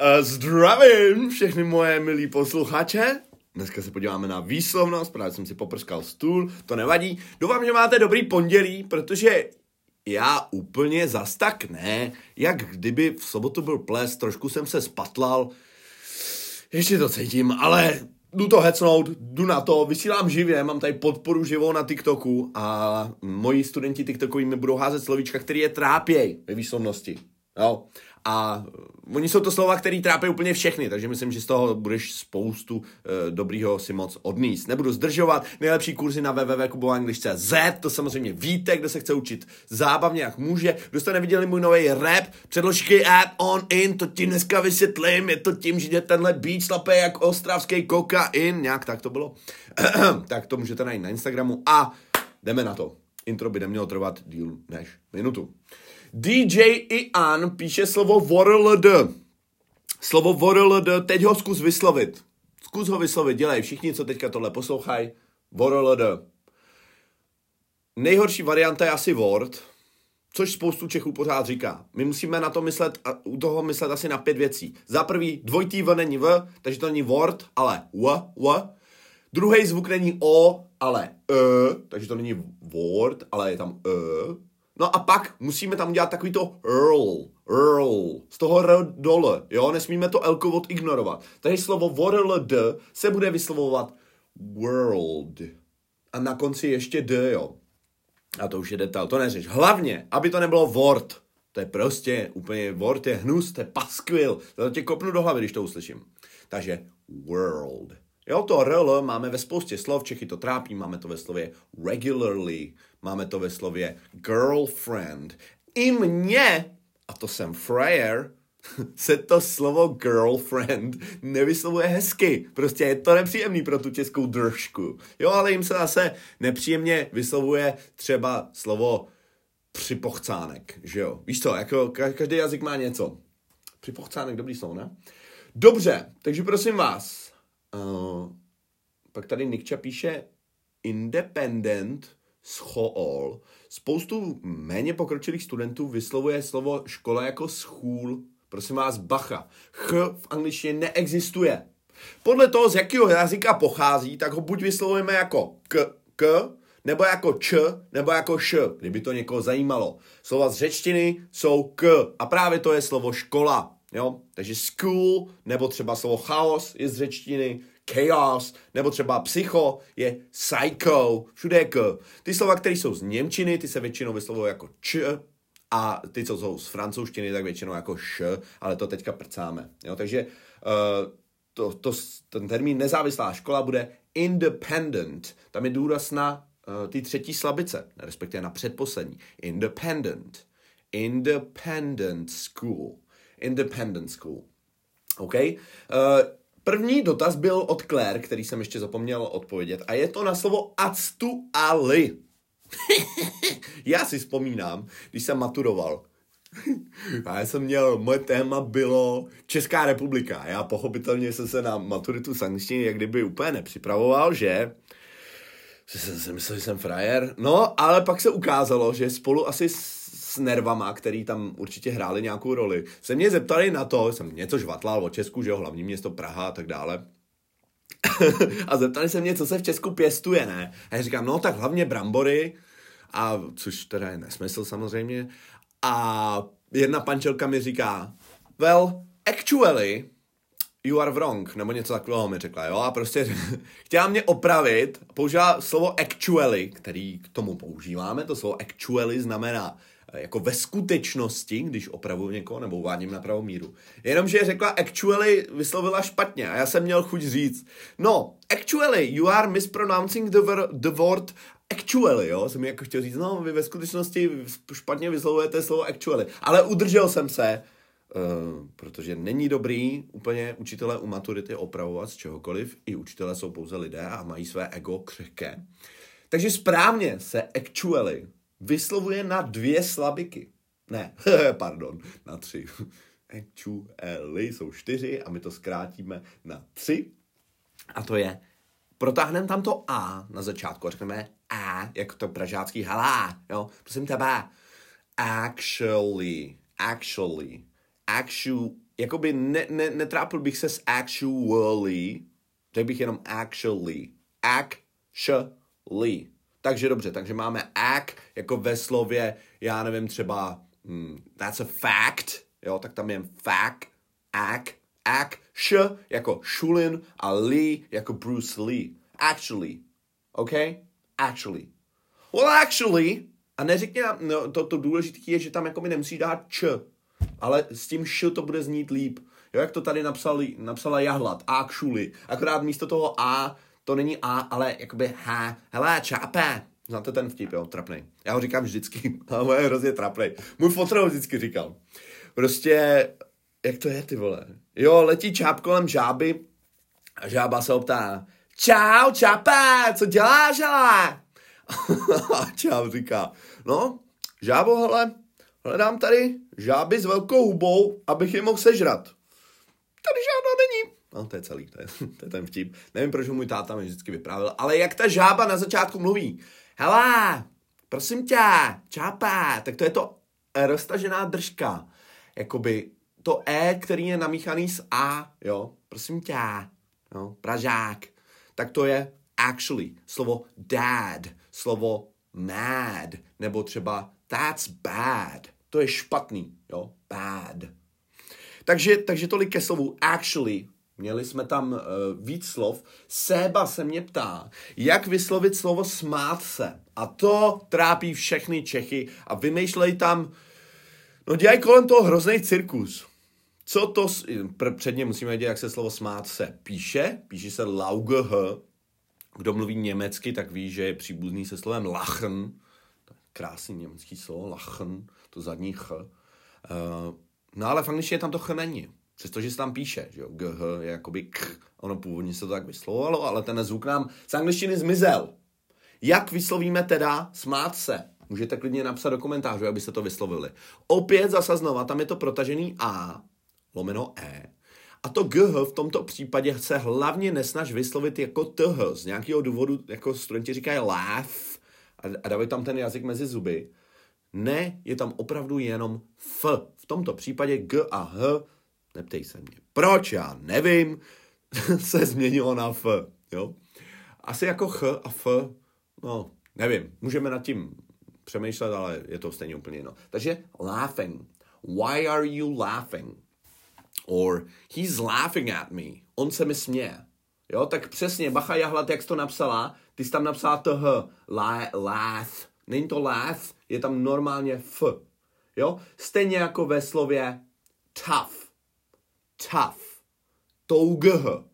Uh, zdravím všechny moje milí posluchače. Dneska se podíváme na výslovnost, právě jsem si poprskal stůl, to nevadí. Doufám, že máte dobrý pondělí, protože já úplně zas tak ne. Jak kdyby v sobotu byl ples, trošku jsem se spatlal. Ještě to cítím, ale jdu to hecnout, jdu na to, vysílám živě, mám tady podporu živou na TikToku a moji studenti TikTokoví mi budou házet slovíčka, který je trápěj ve výslovnosti. Jo. A oni jsou to slova, které trápí úplně všechny, takže myslím, že z toho budeš spoustu e, dobrýho si moc odníst. Nebudu zdržovat, nejlepší kurzy na www.kuboanglish.cz, to samozřejmě víte, kdo se chce učit zábavně, jak může. Kdo jste neviděli můj nový rap, předložky add on in, to ti dneska vysvětlím, je to tím, že tenhle beat slape jak ostravský kokain, nějak tak to bylo. tak to můžete najít na Instagramu a jdeme na to. Intro by nemělo trvat díl než minutu. DJ Ian píše slovo VORLD. Slovo VORLD, teď ho zkus vyslovit. Zkus ho vyslovit, dělej všichni, co teďka tohle poslouchají. VORLD. Nejhorší varianta je asi Word, což spoustu Čechů pořád říká. My musíme na to myslet, u toho myslet asi na pět věcí. Za prvý, dvojitý V není V, takže to není Word, ale W, W. Druhý zvuk není O, ale E, takže to není Word, ale je tam E. No a pak musíme tam dělat takový to Earl, Earl, z toho R dole, jo, nesmíme to L ignorovat. Takže slovo WORLD se bude vyslovovat world. A na konci ještě D, jo. A to už je detail, to neřeš. Hlavně, aby to nebylo word. To je prostě úplně, word je hnus, to je paskvil. To tě kopnu do hlavy, když to uslyším. Takže world. Jo, to RL máme ve spoustě slov, Čechy to trápí, máme to ve slově regularly, máme to ve slově girlfriend. I mně, a to jsem frajer, se to slovo girlfriend nevyslovuje hezky. Prostě je to nepříjemný pro tu českou držku. Jo, ale jim se zase nepříjemně vyslovuje třeba slovo připochcánek, že jo? Víš co, jako každý jazyk má něco. Připochcánek, dobrý slovo, ne? Dobře, takže prosím vás, Uh, pak tady Nikča píše independent school. Spoustu méně pokročilých studentů vyslovuje slovo škola jako school. Prosím vás, bacha. Ch v angličtině neexistuje. Podle toho, z jakého jazyka pochází, tak ho buď vyslovujeme jako k, k, nebo jako č, nebo jako š, kdyby to někoho zajímalo. Slova z řečtiny jsou k a právě to je slovo škola. Jo? Takže school, nebo třeba slovo chaos je z řečtiny, chaos, nebo třeba psycho je psycho, všude je k. Ty slova, které jsou z Němčiny, ty se většinou vyslovují jako č, a ty, co jsou z francouzštiny, tak většinou jako š, ale to teďka prcáme. Jo? Takže uh, to, to, ten termín nezávislá škola bude independent. Tam je důraz na uh, ty třetí slabice, respektive na předposlední. Independent. Independent school. Independent School. OK? Uh, první dotaz byl od Claire, který jsem ještě zapomněl odpovědět, a je to na slovo actu ali. Já si vzpomínám, když jsem maturoval, a já jsem měl, moje téma bylo Česká republika. Já pochopitelně jsem se na maturitu z angličtiny jak kdyby úplně nepřipravoval, že? Jsem si myslel, že jsem frajer. No, ale pak se ukázalo, že spolu asi nervama, který tam určitě hráli nějakou roli, se mě zeptali na to, jsem něco žvatlal o Česku, že jo, hlavní město Praha a tak dále. a zeptali se mě, co se v Česku pěstuje, ne? A já říkám, no tak hlavně brambory, a což teda je nesmysl samozřejmě. A jedna pančelka mi říká, well, actually, you are wrong, nebo něco takového mi řekla, jo, a prostě chtěla mě opravit, použila slovo actually, který k tomu používáme, to slovo actually znamená jako ve skutečnosti, když opravuju někoho nebo uvádím na pravou míru. Jenomže řekla actually vyslovila špatně a já jsem měl chuť říct, no, actually, you are mispronouncing the, word, the word actually, jo, jsem jako chtěl říct, no, vy ve skutečnosti špatně vyslovujete slovo actually, ale udržel jsem se, Uh, protože není dobrý úplně učitele u maturity opravovat z čehokoliv. I učitele jsou pouze lidé a mají své ego křehké. Takže správně se actually vyslovuje na dvě slabiky. Ne, pardon, na tři. Actually jsou čtyři a my to zkrátíme na tři. A to je, protáhneme tam to A na začátku a řekneme A, jako to pražácký halá, jo, prosím tebe. Actually, actually, actually, jakoby ne, ne, netrápil bych se s actually, řekl bych jenom actually. Actually. Takže dobře, takže máme act jako ve slově, já nevím, třeba hmm, that's a fact, jo, tak tam je fact, act, act, sh jako Shulin a Lee jako Bruce Lee. Actually. OK? Actually. Well, actually, a neřekně no, to, to důležité je, že tam jako mi nemusí dát č, ale s tím š to bude znít líp. Jo, jak to tady napsali, napsala Jahlat, actually. Akorát místo toho a, to není a, ale jakoby h. Hele, čápe. Znáte ten vtip, jo, trapnej. Já ho říkám vždycky, ale je hrozně trapnej. Můj fotr ho vždycky říkal. Prostě, jak to je, ty vole? Jo, letí čáp kolem žáby a žába se optá, čau, čape, co děláš, ale? a čáp říká, no, žábo, hele, hledám tady žáby s velkou hubou, abych je mohl sežrat. Tady žádná není. No, to je celý, to je, to je ten vtip. Nevím, proč ho můj táta mi vždycky vyprávěl, ale jak ta žába na začátku mluví. Hele, prosím tě, čápa, tak to je to roztažená držka. Jakoby to E, který je namíchaný s A, jo, prosím tě, jo, pražák. Tak to je actually, slovo dad, slovo mad, nebo třeba that's bad. To je špatný, jo, bad. Takže, takže tolik ke slovu actually. Měli jsme tam uh, víc slov. Seba se mě ptá, jak vyslovit slovo smát se. A to trápí všechny Čechy a vymýšlej tam, no dělají kolem toho hrozný cirkus. Co to, předně musíme vědět, jak se slovo smát se píše. Píše se laugh. Kdo mluví německy, tak ví, že je příbuzný se slovem lachen. Krásný německý slovo, lachen, to zadní ch. Uh, no ale v angličtině tam to ch není. Přestože se tam píše, že jo, gh je jakoby k, ono původně se to tak vyslovovalo, ale ten zvuk nám z angličtiny zmizel. Jak vyslovíme teda smát se? Můžete klidně napsat do komentářů, abyste to vyslovili. Opět zase znova, tam je to protažený A, lomeno E. A to gh v tomto případě se hlavně nesnaž vyslovit jako th. Z nějakého důvodu, jako studenti říkají laugh a dávají tam ten jazyk mezi zuby. Ne, je tam opravdu jenom f. V tomto případě g a h Neptej se mě. Proč? Já nevím. se změnilo na F. Jo? Asi jako Ch a F, no, nevím. Můžeme nad tím přemýšlet, ale je to stejně úplně jiné. Takže laughing. Why are you laughing? Or he's laughing at me. On se mi směje. Jo, tak přesně, Bacha Jahlat, jak jsi to napsala, ty jsi tam napsala to H. La, laugh. Není to laugh, je tam normálně F. Jo, stejně jako ve slově tough tough, tough,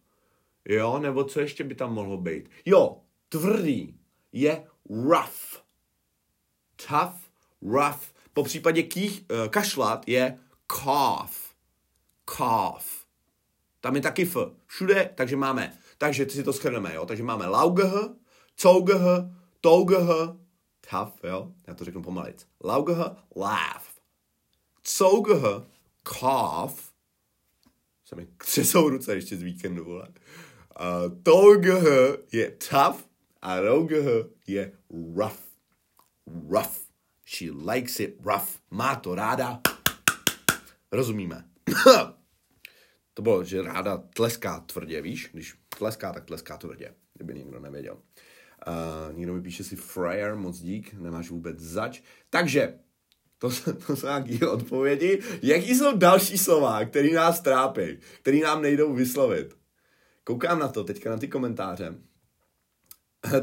jo, nebo co ještě by tam mohlo být? Jo, tvrdý je rough, tough, rough, po případě kých, uh, kašlat je cough, cough. Tam je taky f. Všude, takže máme, takže si to schrneme, jo. Takže máme laugh, cough, tough, tough, jo. Já to řeknu pomalic. Laugh, laugh. Cough, cough, se mi třesou ruce ještě z víkendu, vole. Uh, Togh je tough a Rogh je rough. Rough. She likes it rough. Má to ráda. Rozumíme. to bylo, že ráda tleská tvrdě, víš? Když tleská, tak tleská tvrdě. Kdyby nikdo nevěděl. Uh, někdo mi píše si Fryer, moc dík, nemáš vůbec zač. Takže, to, to jsou nějaké odpovědi. Jaký jsou další slova, které nás trápí, které nám nejdou vyslovit? Koukám na to teďka na ty komentáře.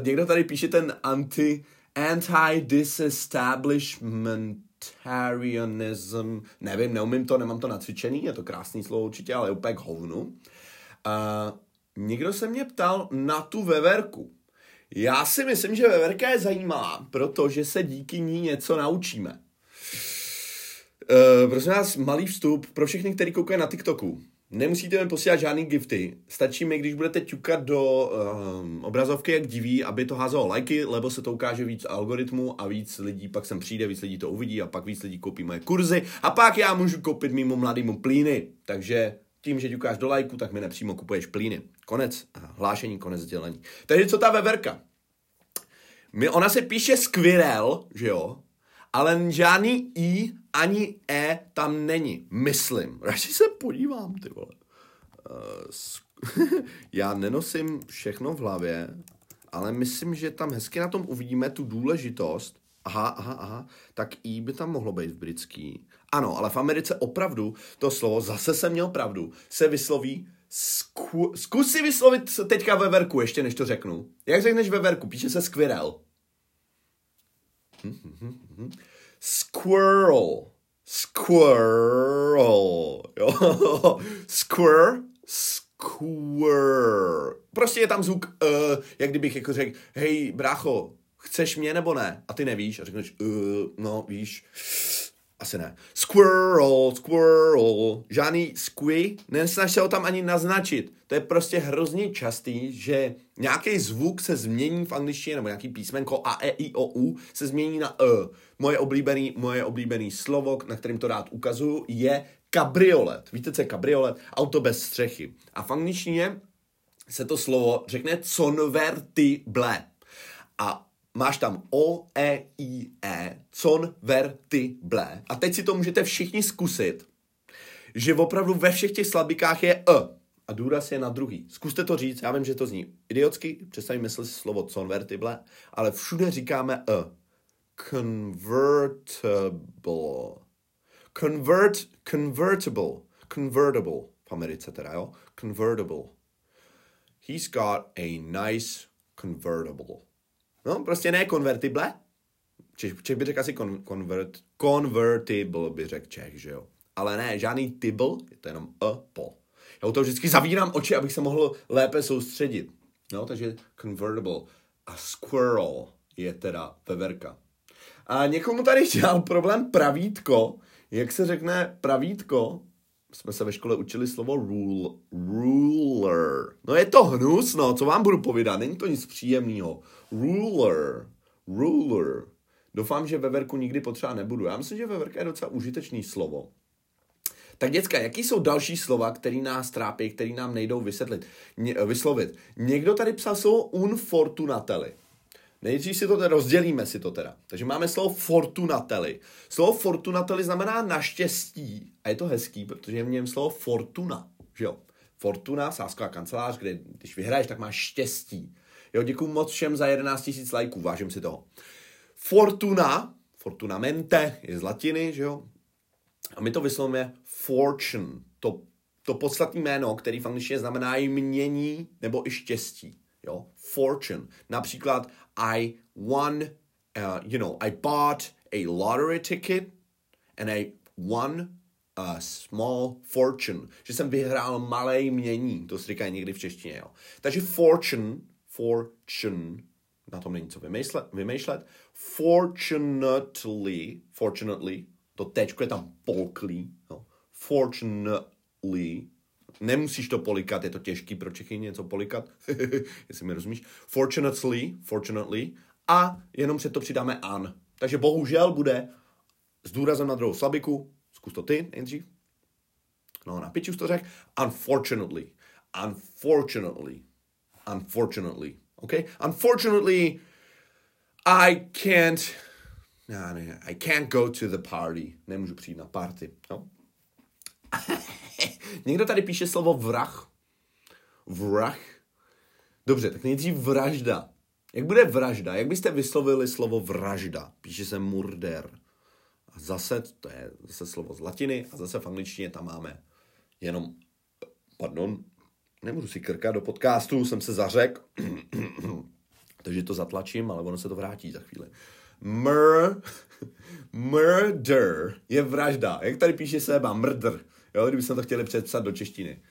Někdo tady píše ten anti, anti-disestablishmentarianism. Nevím, neumím to, nemám to nacvičený, je to krásný slovo určitě, ale úplně k hovnu. Uh, někdo se mě ptal na tu veverku. Já si myslím, že veverka je zajímavá, protože se díky ní něco naučíme. Uh, prosím vás, malý vstup pro všechny, kteří koukají na TikToku. Nemusíte mi posílat žádný gifty. Stačí mi, když budete ťukat do um, obrazovky, jak diví, aby to házelo lajky, lebo se to ukáže víc algoritmu a víc lidí pak sem přijde, víc lidí to uvidí a pak víc lidí koupí moje kurzy a pak já můžu koupit mimo mladýmu plíny. Takže tím, že ťukáš do lajku, tak mi nepřímo kupuješ plíny. Konec hlášení, konec sdělení. Takže co ta veverka? My, ona se píše skvirel, že jo? Ale žádný i ani e tam není. Myslím. Radši se podívám, ty vole. Uh, já nenosím všechno v hlavě, ale myslím, že tam hezky na tom uvidíme tu důležitost. Aha, aha, aha, tak i by tam mohlo být v britský. Ano, ale v Americe opravdu to slovo, zase jsem měl pravdu, se vysloví Zku, zkus si vyslovit teďka veverku, ještě než to řeknu. Jak řekneš veverku? Píše se squirrel. Squirrel. Squirrel. Jo. Squir. Squir. Prostě je tam zvuk, uh, jak kdybych jako řekl, hej, brácho, chceš mě nebo ne? A ty nevíš a řekneš, uh, no, víš. Asi ne. Squirrel, squirrel. Žádný squee, nesnaž se ho tam ani naznačit. To je prostě hrozně častý, že nějaký zvuk se změní v angličtině, nebo nějaký písmenko A, E, I, O, U se změní na E. Moje oblíbený, moje oblíbený slovo, na kterým to rád ukazuju, je kabriolet. Víte, co je kabriolet? Auto bez střechy. A v angličtině se to slovo řekne convertible. A máš tam O, E, I, E, con, ver, ty, ble. A teď si to můžete všichni zkusit, že opravdu ve všech těch slabikách je E. A důraz je na druhý. Zkuste to říct, já vím, že to zní idiotsky, představím si slovo convertible, ale všude říkáme E. Convertible. Convert, convertible. Convertible. V Americe teda, jo? Convertible. He's got a nice convertible. No, prostě ne konvertible. Čech, Čech by řekl asi con, convert, convertible, by řekl Čech, že jo. Ale ne, žádný tibble, je to jenom a po. Já u toho vždycky zavírám oči, abych se mohl lépe soustředit. No, takže convertible. A squirrel je teda veverka. A někomu tady dělal problém pravítko. Jak se řekne pravítko? Jsme se ve škole učili slovo rule, ruler. No je to hnus, no, co vám budu povídat, není to nic příjemného. Ruler. Ruler. Doufám, že veverku nikdy potřeba nebudu. Já myslím, že veverka je docela užitečný slovo. Tak děcka, jaký jsou další slova, které nás trápí, které nám nejdou vysvětlit, ně, vyslovit? Někdo tady psal slovo unfortunateli. Nejdřív si to teda rozdělíme si to teda. Takže máme slovo fortunateli. Slovo fortunateli znamená naštěstí a je to hezký, protože je v něm slovo fortuna, že jo? Fortuna, sásková kancelář, kde když vyhraješ, tak máš štěstí. Jo, děkuji moc všem za 11 000 lajků, vážím si toho. Fortuna, fortunamente, je z latiny, že jo? A my to vyslovíme fortune, to, to podstatné jméno, který v angličtině znamená i mění nebo i štěstí. Jo? Fortune. Například I won, uh, you know, I bought a lottery ticket and I won a small fortune. Že jsem vyhrál malé mění, to se říká někdy v češtině. Jo? Takže fortune fortune, na tom není co vymýšlet, vymýšlet. Fortunately, fortunately, to tečko je tam polklý, no. Fortunately, nemusíš to polikat, je to těžký pro Čechy něco polikat, jestli mi rozumíš. Fortunately, fortunately, a jenom před to přidáme an. Takže bohužel bude s důrazem na druhou slabiku, zkus to ty nejdřív. No, na piču to řekl. Unfortunately. Unfortunately unfortunately. Okay? Unfortunately, I can't, no, ne, I can't go to the party. Nemůžu přijít na party. No? Někdo tady píše slovo vrah. Vrah. Dobře, tak nejdřív vražda. Jak bude vražda? Jak byste vyslovili slovo vražda? Píše se murder. A zase, to je zase slovo z latiny, a zase v angličtině tam máme jenom, pardon, nemůžu si krkat do podcastu, jsem se zařek, takže to zatlačím, ale ono se to vrátí za chvíli. Mur, murder je vražda. Jak tady píše seba? Murder. Jo, kdybychom to chtěli předpsat do češtiny.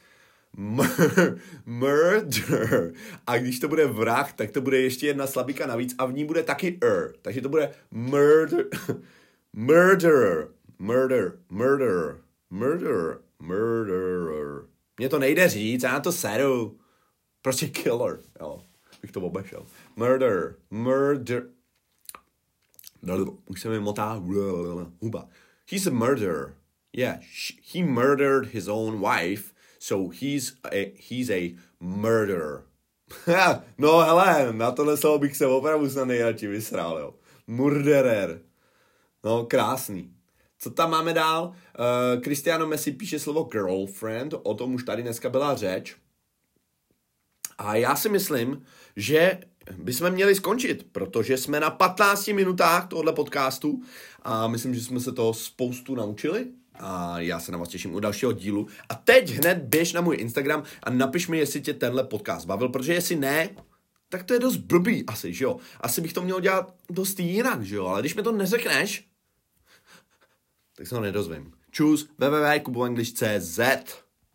Mur, murder. A když to bude vrah, tak to bude ještě jedna slabika navíc a v ní bude taky er. Takže to bude murder. Murderer. Murder. Murder. Murder. Murderer. Mně to nejde říct, já to seru. Prostě killer, jo. Bych to obešel. Murder. Murder. Už se mi motá huba. He's a murderer. Yeah, he murdered his own wife, so he's a, he's a murderer. no hele, na tohle slovo bych se opravdu snad nejradši vysrál, jo. Murderer. No, krásný. Co tam máme dál? Uh, Cristiano Messi píše slovo girlfriend, o tom už tady dneska byla řeč. A já si myslím, že bychom měli skončit, protože jsme na 15 minutách tohohle podcastu a myslím, že jsme se toho spoustu naučili a já se na vás těším u dalšího dílu. A teď hned běž na můj Instagram a napiš mi, jestli tě tenhle podcast bavil, protože jestli ne, tak to je dost blbý asi, že jo. Asi bych to měl dělat dost jinak, že jo, ale když mi to neřekneš, tak se ho nedozvím. Čus, www.kuboanglish.cz